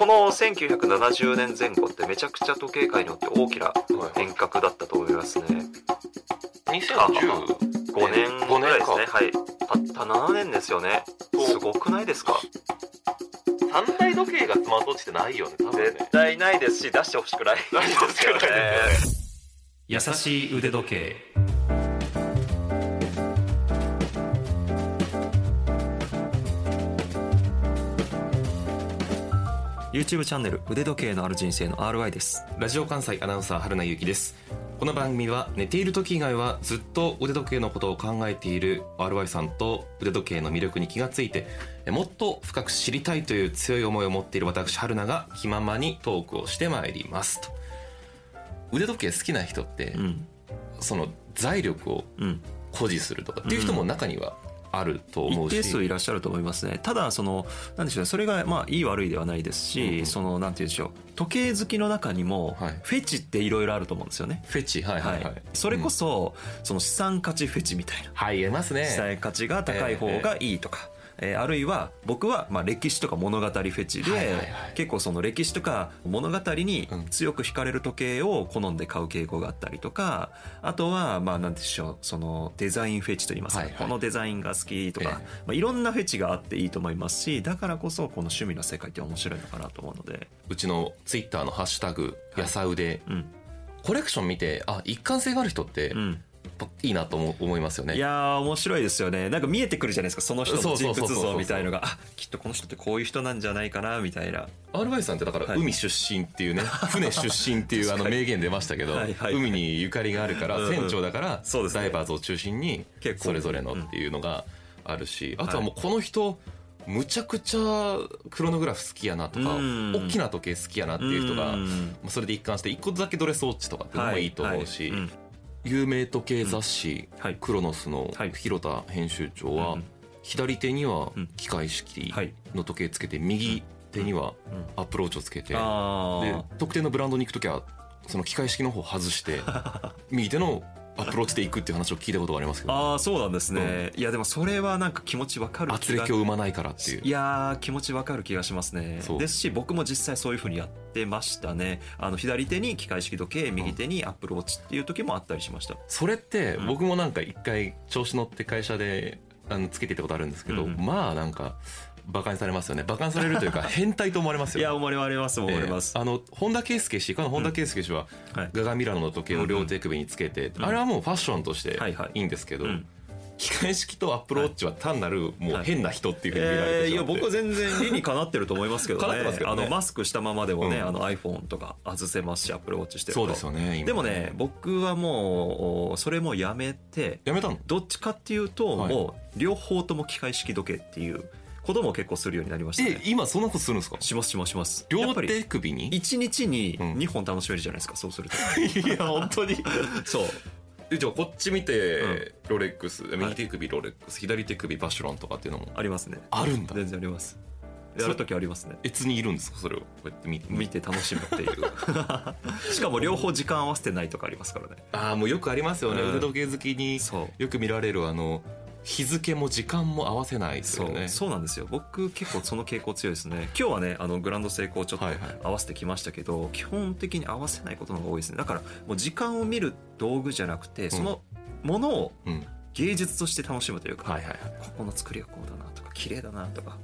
この1970年前後ってめちゃくちゃ時計界によって大きな変革だったと思いますね。2015 5年。ぐらいですね。はい。たった7年ですよね。すごくないですか？三大時計がスマートウォッチってないよね多分ね。絶対ないですし 出してほしくないですよね。優しい腕時計 YouTube チャンネル腕時計のある人生の RY です。ラジオ関西アナウンサー春名由紀です。この番組は寝ている時以外はずっと腕時計のことを考えている RY さんと腕時計の魅力に気がついてもっと深く知りたいという強い思いを持っている私春名が気ままにトークをしてまいります。と。腕時計好きな人って、うん。その財力をうん。誇示するとかっていう人も中にはあると思うし、一定数いらっしゃると思いますね。ただそのなんでしょうね。それがまあいい悪いではないですし、うん。うんそのなんて言うんでしょう。時計好きの中にもはい。フェチっていろいろあると思うんですよね。フェチ。はいはいはい、はい、それこそ、その資産価値フェチみたいな。はい言えますね。資産価値が高い方がいいとか、えーあるいは僕はまあ歴史とか物語フェチで、はいはいはい。結構その歴史とか物語にうん。強く惹かれる時計を好んで買う傾向があったりとかあとはまあなんでしょうそのデザインフェチといいますか、はいはい。このデザインが好きとか、ええ。まあ、いろんなフェチがあっていいと思いますしだからこそこの趣味の世界って面白いのかなと思うので、うちのツイッターのハッシュタグ「やさうでうん」コレクション見てあ一貫性がある人ってうん、ぱいいなと思思いますよね。いやー面白いですよね。なんか見えてくるじゃないですかその人の人物像みたいのが。あきっとこの人ってこういう人なんじゃないかなみたいな。RY さんってだからはい。海出身っていうね、船出身っていうあの名言出ましたけど、はいはい。海にゆかりがあるからうんうん。船長だからダイバーズを中心に結構。それぞれのっていうのがあるし、うん。あとはもうこの人むちゃくちゃクロノグラフ好きやなとかうん。大きな時計好きやなっていう人がそれで一貫して一個だけドレスウォッチとかっていうのもいいと思うし、はいはい有名時計雑誌うん。はい「クロノス」のはい。広田編集長はうん左手にはうん。機械式はい。の時計つけて右手にはうん。アプローチをつけてであ特定のブランドに行く時はその機械式の方を外して 右手のアプローチで行くっていう話を聞いたことがありますけど。あーそうなんですね、いやでもそれはなんか気持ちわかる圧力を生まないからっていう。いやー気持ちわかる気がしますね。ですし僕も実際そういうふうにやってましたね。あの左手に機械式時計右手にアップルウォッチっていう時もあったりしました、それってうん。僕もなんか一回調子乗って会社であのつけていたことあるんですけど、うん。まあなんかバカにされますよね。バカにされるというか 変態と思われますよいや思われます思われます、えーあの本田圭佑氏かの本田圭佑氏は、はい。ガガミラノの時計を両手首につけて、うん。あれはもうファッションとしてはいはい。いいんですけど、うん。機械式とアップルウォッチは単なるもう変な人っていうふうに見られえーいやてしまって、僕は全然理にかなってると思いますけどね。ね。あのマスクしたままでもね、うん。あの iPhone とか外せますしアップルウォッチしてると。そうですよね今でもね僕はもうそれもやめてやめたの？どっちかっていうと、はい。もう両方とも機械式時計っていうことも結構するようになりましたえね今そんなことするんですか？しますしますします。や両手首に？1日にうん。2本楽しめるじゃないですか、そうすると。いや本当に。そう。えじゃあこっち見て、うん。ロレックス右手首ロレックス、左手首バシュロンとかっていうのもありますね。あるんだ。全然あります。やるときありますね。別にいるんですか？それを。こうやって見て。見て楽しむっていう。しかも両方時間合わせてないとかありますからね。ああもうよくありますよね、うん。腕時計好きにそう。よく見られるあの日付も時間も合わせないですよね。そうなんですよ。僕結構その傾向強いですね。今日はねあのグランド成功ちょっとはいはい。合わせてきましたけど、基本的に合わせないことの方が多いですね。だからもう時間を見る道具じゃなくてそのものをうん。芸術として楽しむというか、はいはいはい。ここの作りがこうだなとか綺麗だなとか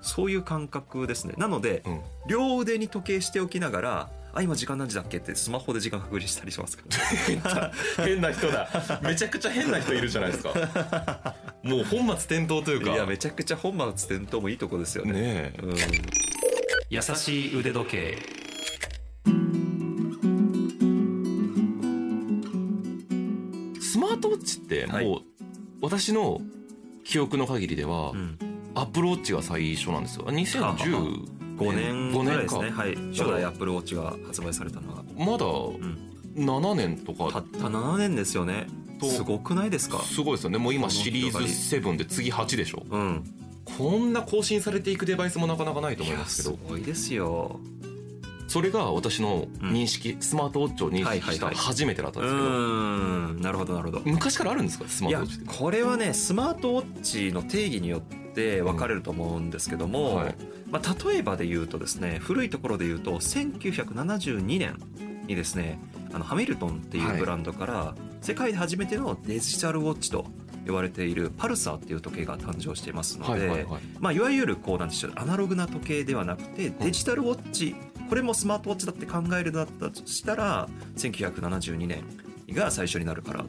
そういう感覚ですね。なので、うん。両腕に時計しておきながらあ今時間何時だっけ？ってスマホで時間確認したりしますか？ら、変な人だ。めちゃくちゃ変な人いるじゃないですか。もう本末転倒というか。いやめちゃくちゃ本末転倒もいいとこですよね。ねえ。うん。優しい腕時計。スマートウォッチってもう、はい。私の記憶の限りでは、うん。アップルウォッチが最初なんですよ。2010 5年5ぐらいですね。はい初代アップルウォッチが発売されたのがまだん。7年とか。たった7年ですよね。とすごくないですか？すごいですよね。もう今シリーズ広がり7で次8でしょ。うん。こんな更新されていくデバイスもなかなかないと思いますけど。すごいですよ。それが私の認識、スマートウォッチを認識したはいはいはい。初めてだったんうですけど、ん。なるほどなるほど。昔からあるんですか？スマートウォッチって。これはねスマートウォッチの定義によってって分かれると思うんですけども、はい。まあ、例えばで言うとですね古いところで言うと1972年にですねあのハミルトンっていうブランドから世界で初めてのデジタルウォッチと呼ばれているパルサーっていう時計が誕生していますので、まあ、いわゆるこうなんでしょうアナログな時計ではなくてデジタルウォッチ、これもスマートウォッチだって考えるだったとしたら1972年が最初になるから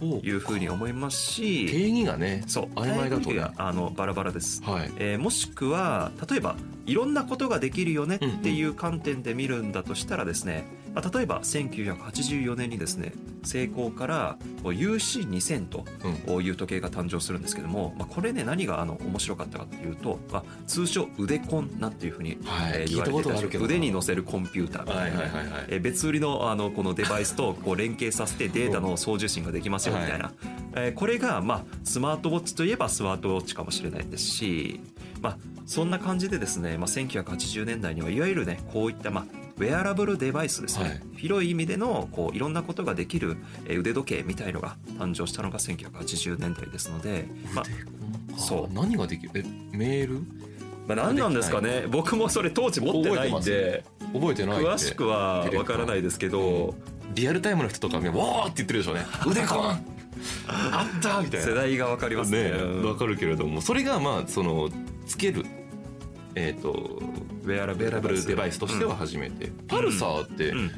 というふうに思いますし定義がねそう。曖昧だとね。あのバラバラです、はい。えーもしくは例えばいろんなことができるよねっていう観点で見るんだとしたらですね、まあ、例えば1984年にですね成功からこう UC2000 とうん。いう時計が誕生するんですけども、まあ、これね何があの面白かったかというと、まあ、通称腕コンなんていうふうに、はい。えー言われていた腕に乗せるコンピューターみたいな、はいはいはいはい。えー別売りのあのこのデバイスとこう連携させてデータの送受信ができますよみたいな、えーこれがまあスマートウォッチといえばスマートウォッチかもしれないですし、まあ、そんな感じでですね、まあ、1980年代にはいわゆるねこういったまあウェアラブルデバイスですね、はい。広い意味でのこういろんなことができるえー腕時計みたいのが誕生したのが1980年代ですので、まあそう。何ができる？えメール？まあ、何なんですかね。僕もそれ当時持ってないんで覚えてない詳しくは分からないですけど、リアルタイムの人とか見わーって言ってるでしょうね。腕コン！あったみたいな。世代が分かりますね。わかるけれども。それがまあそのつけるえっ、とウェアラウェアラブルデバイスとしては初めて、パルサーって、うん。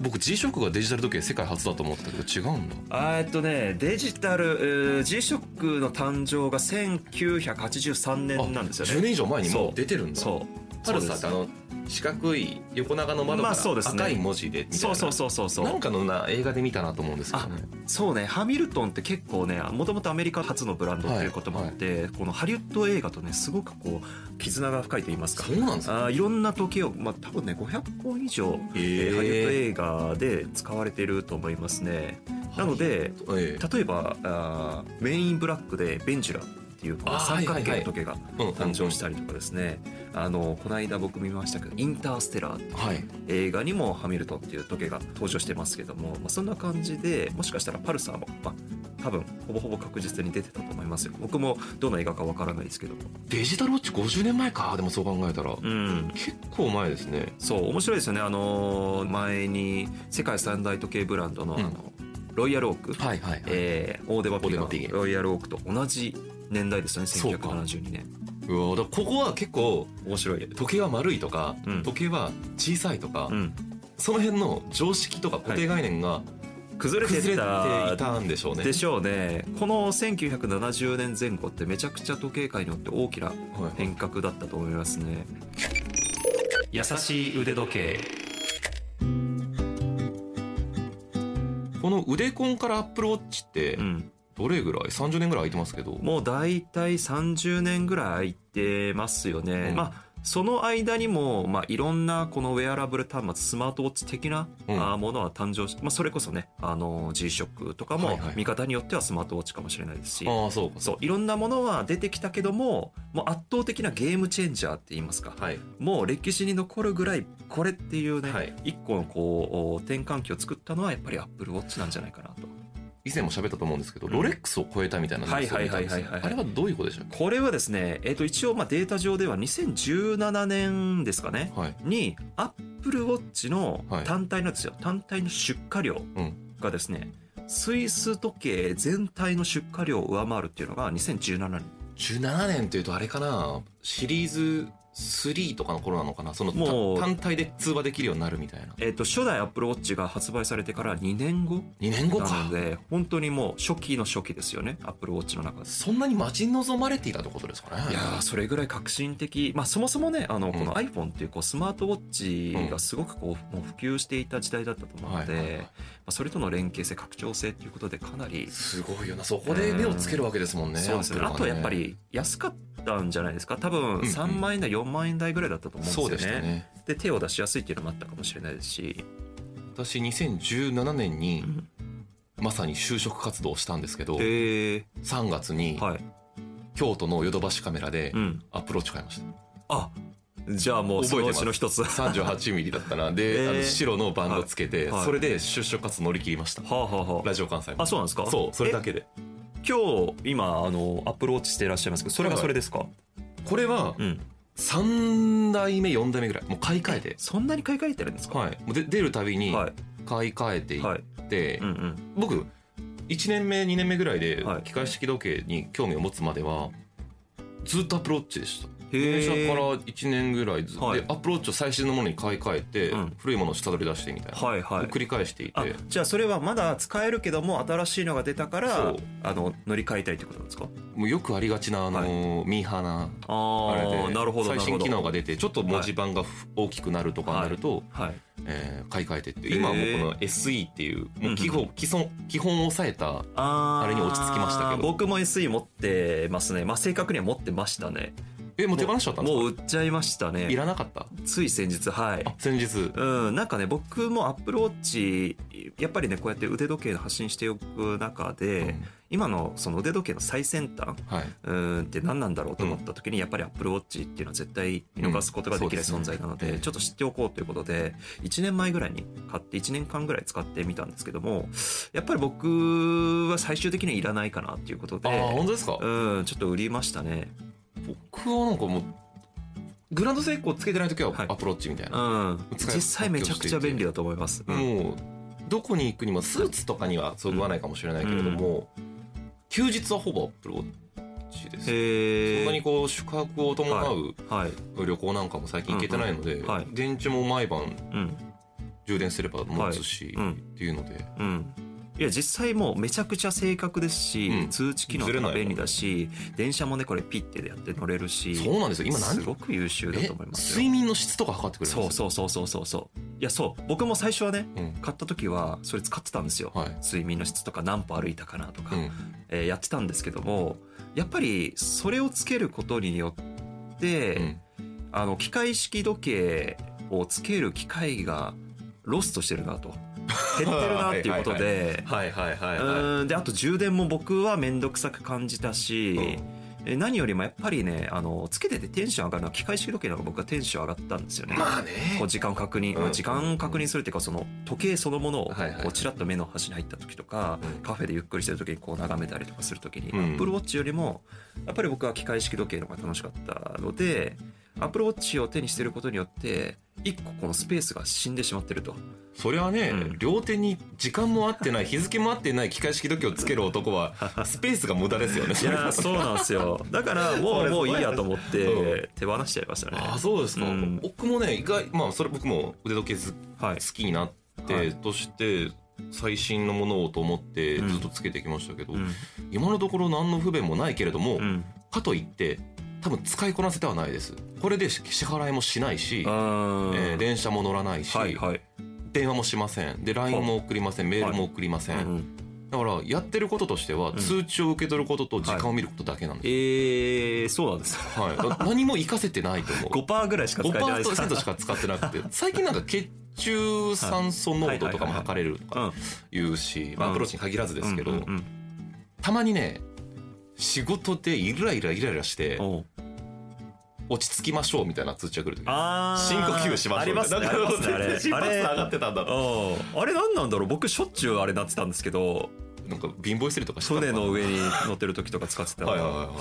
僕 G ショックがデジタル時計世界初だと思ったけど違うんだ。えっとねデジタル G-SHOCK の誕生が1983年なんですよね。10年以上前にもう。出てるんだ。そうパルサーってあの四角い横長の窓かまあそうですね。ら赤い文字でみたいな。そうそうそうそうそう。なんかのな映画で見たなと思うんですけどね。そうね。ハミルトンって結構ねもともとアメリカ初のブランドっていうこともあって、このハリウッド映画とねすごくこう絆が深いと言いますか。そうなんですか。あーいろんな時計を、まあ、多分ね500本以上、えーハリウッド映画で使われていると思いますね。なのでええ。例えばあーメインブラックでベンジュラっていう三角形の時計がうん誕生したりとかですね、あのこの間僕見ましたけど「インターステラー」っていうはい。映画にもハミルトンっていう時計が登場してますけども、まあ、そんな感じでもしかしたらパルサーも、まあ、多分ほぼほぼ確実に出てたと思いますよ。僕もどの映画かわからないですけども。デジタルウォッチ50年前かでもそう考えたら。うん。結構前ですね。そう面白いですよね。あのー前に世界三大時計ブランドの,、うん。あのロイヤルオーク、はいはいはい。えーオーデバピロイヤルオークと同じ年代ですよねそうか。1972年。うわだここは結構面白い。時計は丸いとか、うん。時計は小さいとか、うん。その辺の常識とか固定概念が崩れていたんでしょうね。でしょうね。この1970年前後ってめちゃくちゃ時計界によって大きなはい。変革だったと思いますね。優しい腕時計。この腕コンからアップルウォッチってうんどれぐらい？30年ぐらい空いてますけど。もう大体30年ぐらい空いてますよね、うん。まあその間にも、まあ、いろんなこのウェアラブル端末スマートウォッチ的な、ものは誕生し、まあ、それこそねあの G-SHOCK とかもはいはい。見方によってはスマートウォッチかもしれないですし、ああそうか。そういろんなものは出てきたけどももう圧倒的なゲームチェンジャーって言いますか、はい。もう歴史に残るぐらいこれっていうね、はい。一個のこう転換期を作ったのはやっぱりアップルウォッチなんじゃないかなと。以前も喋ったと思うんですけど、うん。ロレックスを超えたみたいなニュースを見たんですよはいはい。はいはいはいあれはどういうことでしょうこれはですね、えー、と一応まあデータ上では2017年ですかねはい。にアップルウォッチのはい。単体のですよ、単体の出荷量ん。がですね、スイス時計全体の出荷量を上回るっていうのが2017年。17年っていうとあれかな？シリーズ3とかの頃なのかな？そのたもう単体で通話できるようになるみたいな。えー、と初代アップルウォッチが発売されてから2年後2年後なかので本当にもう初期の初期ですよね。アップルウォッチの中で。そんなに待ち望まれていたってことですかね？いやーそれぐらい革新的、まあ、そもそもねあのこうん。の iPhone っていうこうスマートウォッチがすごくこうもう普及していた時代だったと思うので、はいはいはい。まあ、それとの連携性拡張性っていうことでかなりすごいよな。そこで目をつけるわけですもんねそうですね。あとやっぱり安かったんじゃないですか？多分うん3万円台4万円台ぐらいだったと思うんですよね,、そうでしたね。で手を出しやすいっていうのもあったかもしれないですし、私2017年にうん。まさに就職活動をしたんですけどで3月にはい、京都のヨドバシカメラでうん、アップローチ買いました。あじゃあもうそのうちの一つ。は38ミリだったな。で、え ー。あの白のバンドつけて、はい。はい。それで就職活動乗り切りました、あはあはラジオ関西もああそうなんですか？そうそれだけで。今日今あのアップルウォッチしていらっしゃいますけどそれがそれですか、これはうん3代目4代目ぐらい。もう買い替えて。そんなに買い替えてるんですか？はい。もうで出るたびにはい。買い替えていはい。って、うんうん。僕1年目2年目ぐらいではい。機械式時計に興味を持つまではずっとアップルウォッチでした電車から1年ぐらいずっと、はい。でアップルウォッチを最新のものに買い替えて、うん。古いものを下取り出してみたいな、はいはい。繰り返していあてじゃあそれはまだ使えるけども新しいのが出たからあの乗り換えたいってことなんですか？もうよくありがちなあの、ミーハーなああれでなるほど最新機能が出出てちょっと文字盤がふ大きくなるとかになると、はい。えー買い替えてって。今はもうこの SE っていうもう基本、基本基本を抑えたあれに落ち着きましたけど。僕も SE 持ってますね。まあ正確には持ってましたねえもう手放しちゃったんですもう売っちゃいましたかいねらなかった？つい先日はい。あ先日。うん、なんかね僕もアップルウォッチやっぱりねこうやって腕時計の発信しておく中で、うん。今のその腕時計の最先端はい。うんって何なんだろうと思った時にやっぱりアップルウォッチっていうのは絶対見逃すことができないうん。存在なのでちょっと知っておこうということで1年前ぐらいに買って1年間ぐらい使ってみたんですけどもやっぱり僕は最終的にはいらないかなっていうことでああ本当ですか、うんちょっと売りましたね僕はなんかもうグランドセイコーつけてない時はアプルウォッチみたいな、うん。使い実際めちゃくちゃ便利だと思います、うん。もうどこに行くにもスーツとかにはそぐわないかもしれないけれども、休日はほぼアップルウォッチです。そんなにこう宿泊を伴うはい。旅行なんかも最近行けてないので、うんうん。はい。電池も毎晩うん。充電すれば持つし、はい。うん。っていうので。うんいや実際もうめちゃくちゃ正確ですし、うん。通知機能も便利だし電車もねこれピッてでやって乗れるしそうなんですよ。今何？すごく優秀だえと思います。よ睡眠の質とか測ってくれるんそうですよ。そうそうそうそうそういやそう。僕も最初はねうん。買った時はそれ使ってたんですよ、はい。睡眠の質とか何歩歩いたかなとか、うん。えーやってたんですけどもやっぱりそれをつけることによって、うん。あの機械式時計をつける機会がロストしてるなと減ってるなっていうことで。はいはいはいであと充電も僕は面倒くさく感じたし、うん。え何よりもやっぱりねあのつけててテンション上がるのは機械式時計の方が僕はテンション上がったんですよね。いまあね。こう時間確認、うん。まあ時間確認するっていうかその時計そのものをこうちらっと目の端に入った時とか、うん。カフェでゆっくりしてる時にこう眺めたりとかする時に、うん。アップルウォッチよりもやっぱり僕は機械式時計の方が楽しかったのでアップルウォッチを手にしてることによって一個このスペースが死んでしまってると。それはね、うん。両手に時間も合ってない日付も合ってない機械式時計をつける男はスペースが無駄ですよね。いやそうなんですよ。だからもそうれもういいやと思っうて手放しちゃいましたね。ああそうですか、うん。僕もね意外まあそれ僕も腕時計ずはい好きになって、はい。として最新のものをと思ってうん。ずっとつけてきましたけど、うん。今のところ何の不便もないけれども、うん。かといって多分使いこなせてはないです。これで支払いもしないし、えー電車も乗らないし、はいはい。電話もしません。で LINE も送りません。メールも送りません、うんだからやってることとしてはん。通知を受け取ることと時間を見ることだけなんです、えー、そうなんです。はい。何も活かせてないと思う。5%ぐらいしか使えてない。ですか5%しか使ってなくて 最近なんか血中酸素濃度とかも測れるとか言うし、まあ、アプローチに限らずですけど、うんうんうん。たまにね仕事でイライライライラして落ち着きましょうみたいな通知が来る時。深呼吸しましょうありますありますね。あれ。心拍数上がってたんだう。んあれ何なんだろう。僕しょっちゅうあれなってたんですけど。なんか貧乏ゆすりとかしてた船の上上に乗ってる時とか使ってたはいはいはいは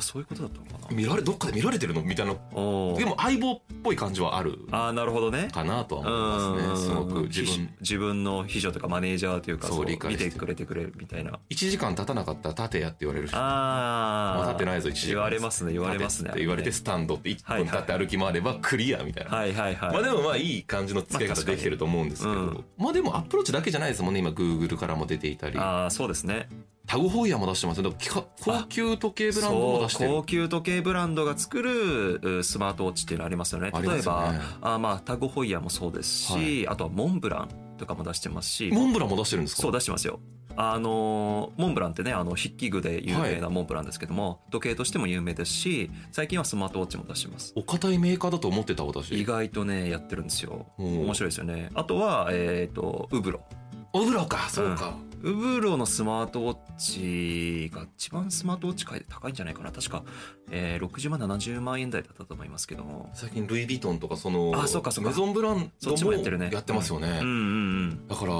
あそういうことだったのかい見られどっかで見られてるの？みたいな。でも相棒っぽい感じはある。ああなるほどね。かなとは思いますね。すごく自分自分の秘書とかマネージャーというかそう理解して見てくれてくれるみたいな。1時間経たなかったら立てやって言われるしああまあ立ってないぞ1時間。言われますね言われますね。って言われてスタンドって1分立って歩き回ればクリアみたいな、はいはいはい。まあでもまあいい感じの付け方できてると思うんですけど、まあでもアップローチだけじゃないですもんね今グーグルからも出ていたり。ああそうですねタグホイヤーも出してますよだから高級時計ブランドも出してる。高級時計ブランドが作るうスマートウォッチっていうのありますよね。例えばねあまあタグホイヤーもそうですし、はい。あとはモンブランとかも出してますし。モンブランも出してるんですか？そう出してますよ。あのモンブランってねあの筆記具で有名なモンブランですけども、時計としても有名ですし最近はスマートウォッチも出してます。お堅いメーカーだと思ってた私。意外とねやってるんですよ。面白いですよね。あとはえっ、とウブロ。お風呂か。そうか、ウブロのスマートウォッチが一番スマートウォッチ界で高いんじゃないかな。確か、えー、60万70万円台だったと思いますけど。も最近ルイ・ヴィトンとかそのあそうかそうか。メゾンブランそっドもちもやってるね。やってますよね、うんうんうん。だから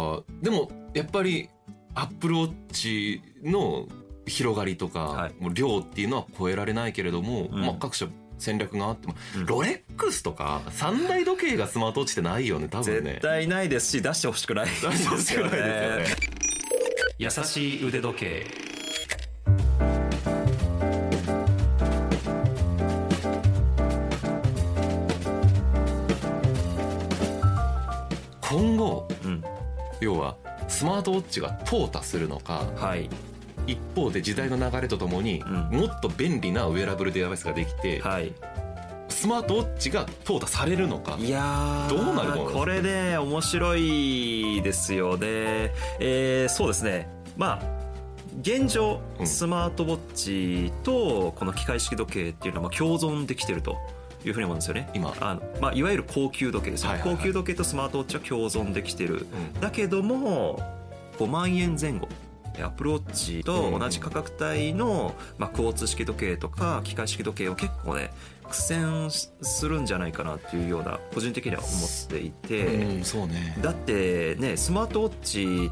でもやっぱりアップルウォッチの広がりとか、はい。もう量っていうのは超えられないけれども、うん。まあ、各社戦略があっても、うん。ロレックスとか三大時計がスマートウォッチってないよね多分ね。絶対ないですし出してほしくない。出してほしくないですよね優しい腕時計。今後うん。要はスマートウォッチが淘汰するのかはい。一方で時代の流れとともに、うん。もっと便利なウェアラブルデバイスができて、はいスマートウォッチが淘汰されるのか？いやーどうなるこれね面白いですよね。えーそうですね。まあ現状うん。スマートウォッチとこの機械式時計っていうのはまあ共存できてるというふうに思うんですよね。今。あの、まあ、いわゆる高級時計ですよ、はいはいはい。高級時計とスマートウォッチは共存できてる。うん。だけども5万円前後アプローチと同じ価格帯の、まあ、クォーツ式時計とか機械式時計を結構ね苦戦するんじゃないかなっていうような個人的には思っていて、うんそうね。だってねスマートウォッチ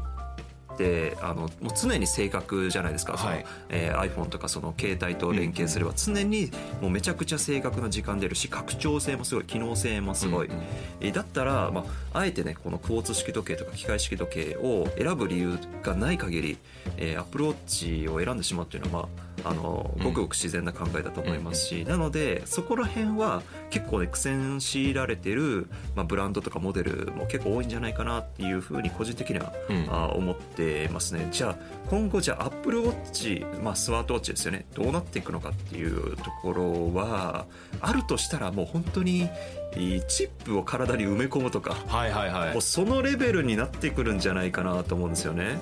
ってあのもう常に正確じゃないですか、そのはいえー iPhone とかその携帯と連携すれば常にもうめちゃくちゃ正確な時間出るし拡張性もすごい機能性もすごい、うんうん。えーだったら、まあ、あえてねこのクォーツ式時計とか機械式時計を選ぶ理由がない限り、えー、アプローチを選んでしまうっていうのは、まあ、あのうん。ごくごく自然な考えだと思いますし、なのでそこら辺は結構ね苦戦強いられてる、まあ、ブランドとかモデルも結構多いんじゃないかなっていうふうに個人的には、うん。あ思ってますね。じゃあ今後じゃあアップルウォッチ、まあ、スマートウォッチですよね。どうなっていくのかっていうところはあるとしたらもう本当にチップを体に埋め込むとかはいはいはい。もうそのレベルになってくるんじゃないかなと思うんですよね。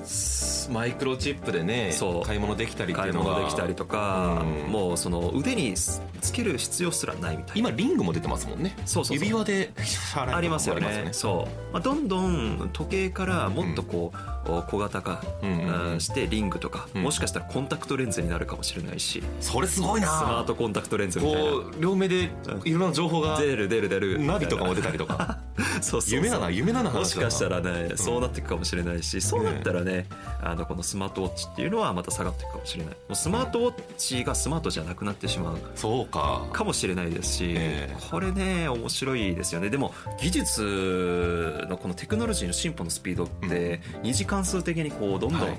マイクロチップでねそう。買い物できたり買い物できたりとか、うん。もうその腕につつける必要すらないみたいな。今リングも出てますもんね。そうそう指輪でありますよとかもね。そう、まあ、どんどん時計からもっとこう、お小型化、してリングとか、うん。もしかしたらコンタクトレンズになるかもしれないし、それすごいな。スマートコンタクトレンズみたいな。こう両目でいろんな情報が出る出る出る。ナビとかも出たりとか。そうそう夢だな夢だなもしかしたらね、そうなっていくかもしれないしそうなったらねあのこのスマートウォッチっていうのはまた下がっていくかもしれない。もうスマートウォッチがスマートじゃなくなってしまう。そうか。かもしれないですし、ええ。これね面白いですよね。でも技術のこのテクノロジーの進歩のスピードって二次関数的にこうどんどんはい。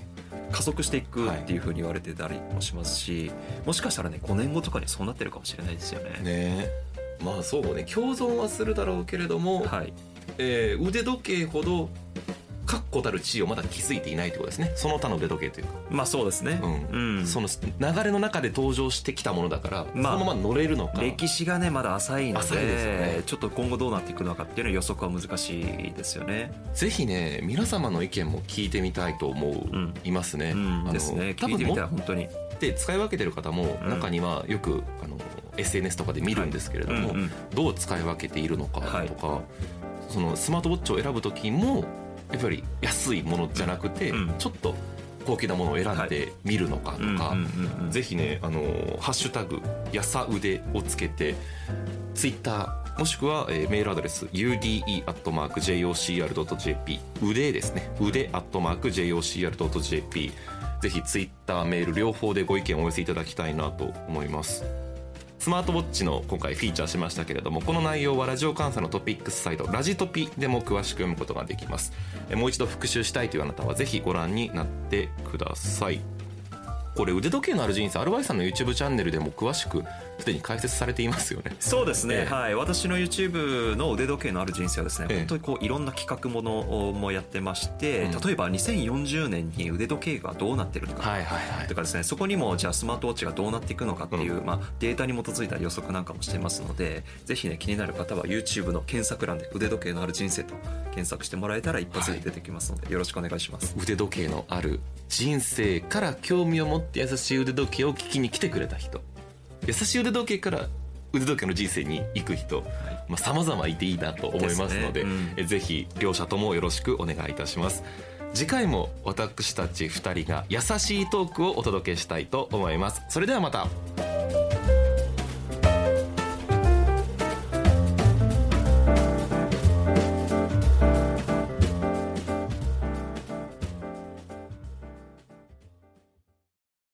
加速していくっていうふうに言われてたりもしますしもしかしたらね5年後とかにそうなってるかもしれないですよね。ね。まあそうね共存はするだろうけれども、はい、えー腕時計ほど確固たる地位をまだ築いていないということですね。その他の腕時計というか、まあそうですね、うん。うん。その流れの中で登場してきたものだから、まあそのまま乗れるのか。歴史がねまだ浅いので浅いですよね。ちょっと今後どうなっていくのかっていうのは予測は難しいですよね。ぜひね皆様の意見も聞いてみたいと思う、んいますね、うん、あのですね。聞いてみ多分持たら本当に。って使い分けてる方もうん。中にはよく、あの SNS とかで見るんですけれども、うんうん。どう使い分けているのかとか、はい。そのスマートウォッチを選ぶ時もやっぱり安いものじゃなくて、うん。ちょっと高級なものを選んでみるのかとか、ぜひねあのハッシュタグやさ腕をつけてツイッターもしくは、えーメールアドレス ude.jocr.jp 腕ですね。腕 .jocr.jp ぜひツイッターメール両方でご意見をお寄せいただきたいなと思いますスマートウォッチの今回フィーチャーしましたけれどもこの内容はラジオ監査のトピックスサイトラジトピでも詳しく読むことができます。もう一度復習したいというあなたはぜひご覧になってください。これ腕時計のある人生アルバイさんの YouTube チャンネルでも詳しくすでに解説されていますよね。そうですね、ええ。はい。私の YouTube の腕時計のある人生はですね、ええ。本当にこういろんな企画ものもやってまして、うん。例えば2040年に腕時計がどうなってるとか、はいはいはい。とかですねそこにもじゃあスマートウォッチがどうなっていくのかっていう、うまあ、データに基づいた予測なんかもしてますのでぜひね気になる方は YouTube の検索欄で腕時計のある人生と検索してもらえたら一発で出てきますので、よろしくお願いします。腕時計のある人生から興味を持って優しい腕時計を聞きに来てくれた人優しい腕時計から腕時計の人生に行く人まあ様々いていいなと思いますのでねうん。えぜひ両者ともよろしくお願いいたします。次回も私たち2人が優しいトークをお届けしたいと思います。それではまた